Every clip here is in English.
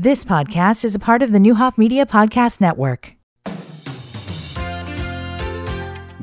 This podcast is a part of the Neuhoff Media Podcast Network.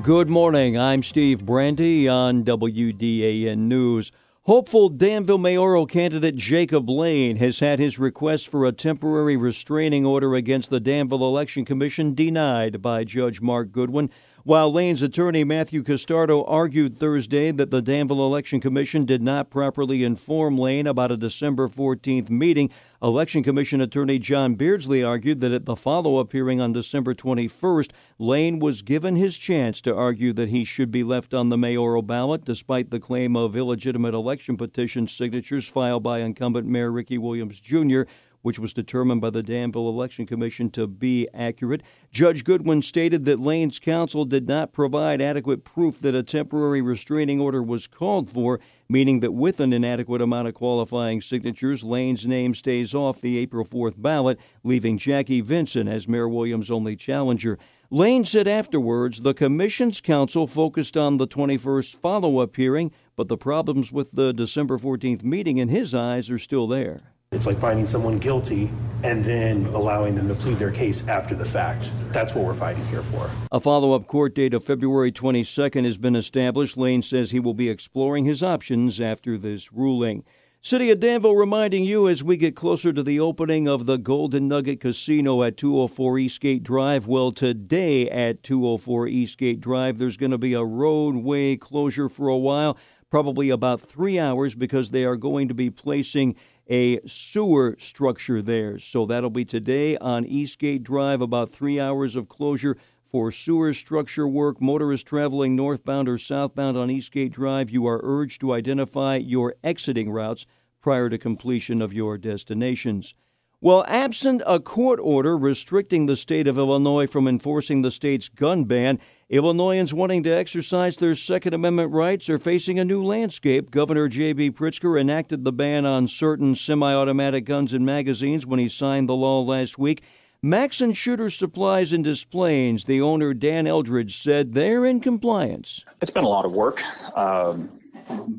Good morning. I'm Steve Brandy on WDAN News. Hopeful Danville mayoral candidate Jacob Lane has had his request for a temporary restraining order against the Danville Election Commission denied by Judge Mark Goodwin. While Lane's attorney Matthew Castardo argued Thursday that the Danville Election Commission did not properly inform Lane about a December 14th meeting, Election Commission attorney John Beardsley argued that at the follow up hearing on December 21st, Lane was given his chance to argue that he should be left on the mayoral ballot despite the claim of illegitimate election petition signatures filed by incumbent Mayor Rickey Williams Jr which was determined by the Danville Election Commission to be accurate. Judge Goodwin stated that Lane's counsel did not provide adequate proof that a temporary restraining order was called for, meaning that with an inadequate amount of qualifying signatures, Lane's name stays off the April 4th ballot, leaving Jackie Vinson as Mayor Williams' only challenger. Lane said afterwards the commission's counsel focused on the 21st follow up hearing, but the problems with the December 14th meeting in his eyes are still there. It's like finding someone guilty and then allowing them to plead their case after the fact. That's what we're fighting here for. A follow up court date of February 22nd has been established. Lane says he will be exploring his options after this ruling. City of Danville reminding you as we get closer to the opening of the Golden Nugget Casino at 204 Eastgate Drive. Well, today at 204 Eastgate Drive, there's going to be a roadway closure for a while, probably about three hours, because they are going to be placing a sewer structure there. So that'll be today on Eastgate Drive, about three hours of closure for sewer structure work. Motorists traveling northbound or southbound on Eastgate Drive, you are urged to identify your exiting routes prior to completion of your destinations. Well, absent a court order restricting the state of Illinois from enforcing the state's gun ban, Illinoisans wanting to exercise their Second Amendment rights are facing a new landscape. Governor J.B. Pritzker enacted the ban on certain semi automatic guns and magazines when he signed the law last week. Maxon Shooter Supplies and Displays, the owner Dan Eldridge said they're in compliance. It's been a lot of work, um,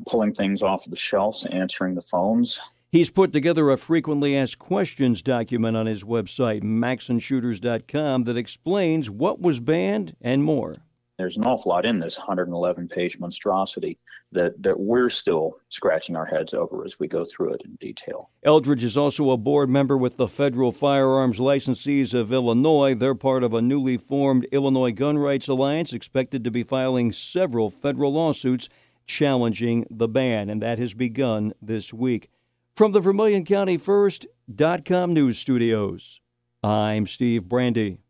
pulling things off the shelves, answering the phones. He's put together a frequently asked questions document on his website, maxonshooters.com, that explains what was banned and more. There's an awful lot in this 111 page monstrosity that, that we're still scratching our heads over as we go through it in detail. Eldridge is also a board member with the Federal Firearms Licensees of Illinois. They're part of a newly formed Illinois Gun Rights Alliance, expected to be filing several federal lawsuits challenging the ban, and that has begun this week. From the Vermilion County First.com news studios, I'm Steve Brandy.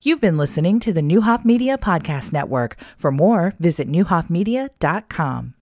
You've been listening to the Neuhoff Media Podcast Network. For more, visit neuhoffmedia.com.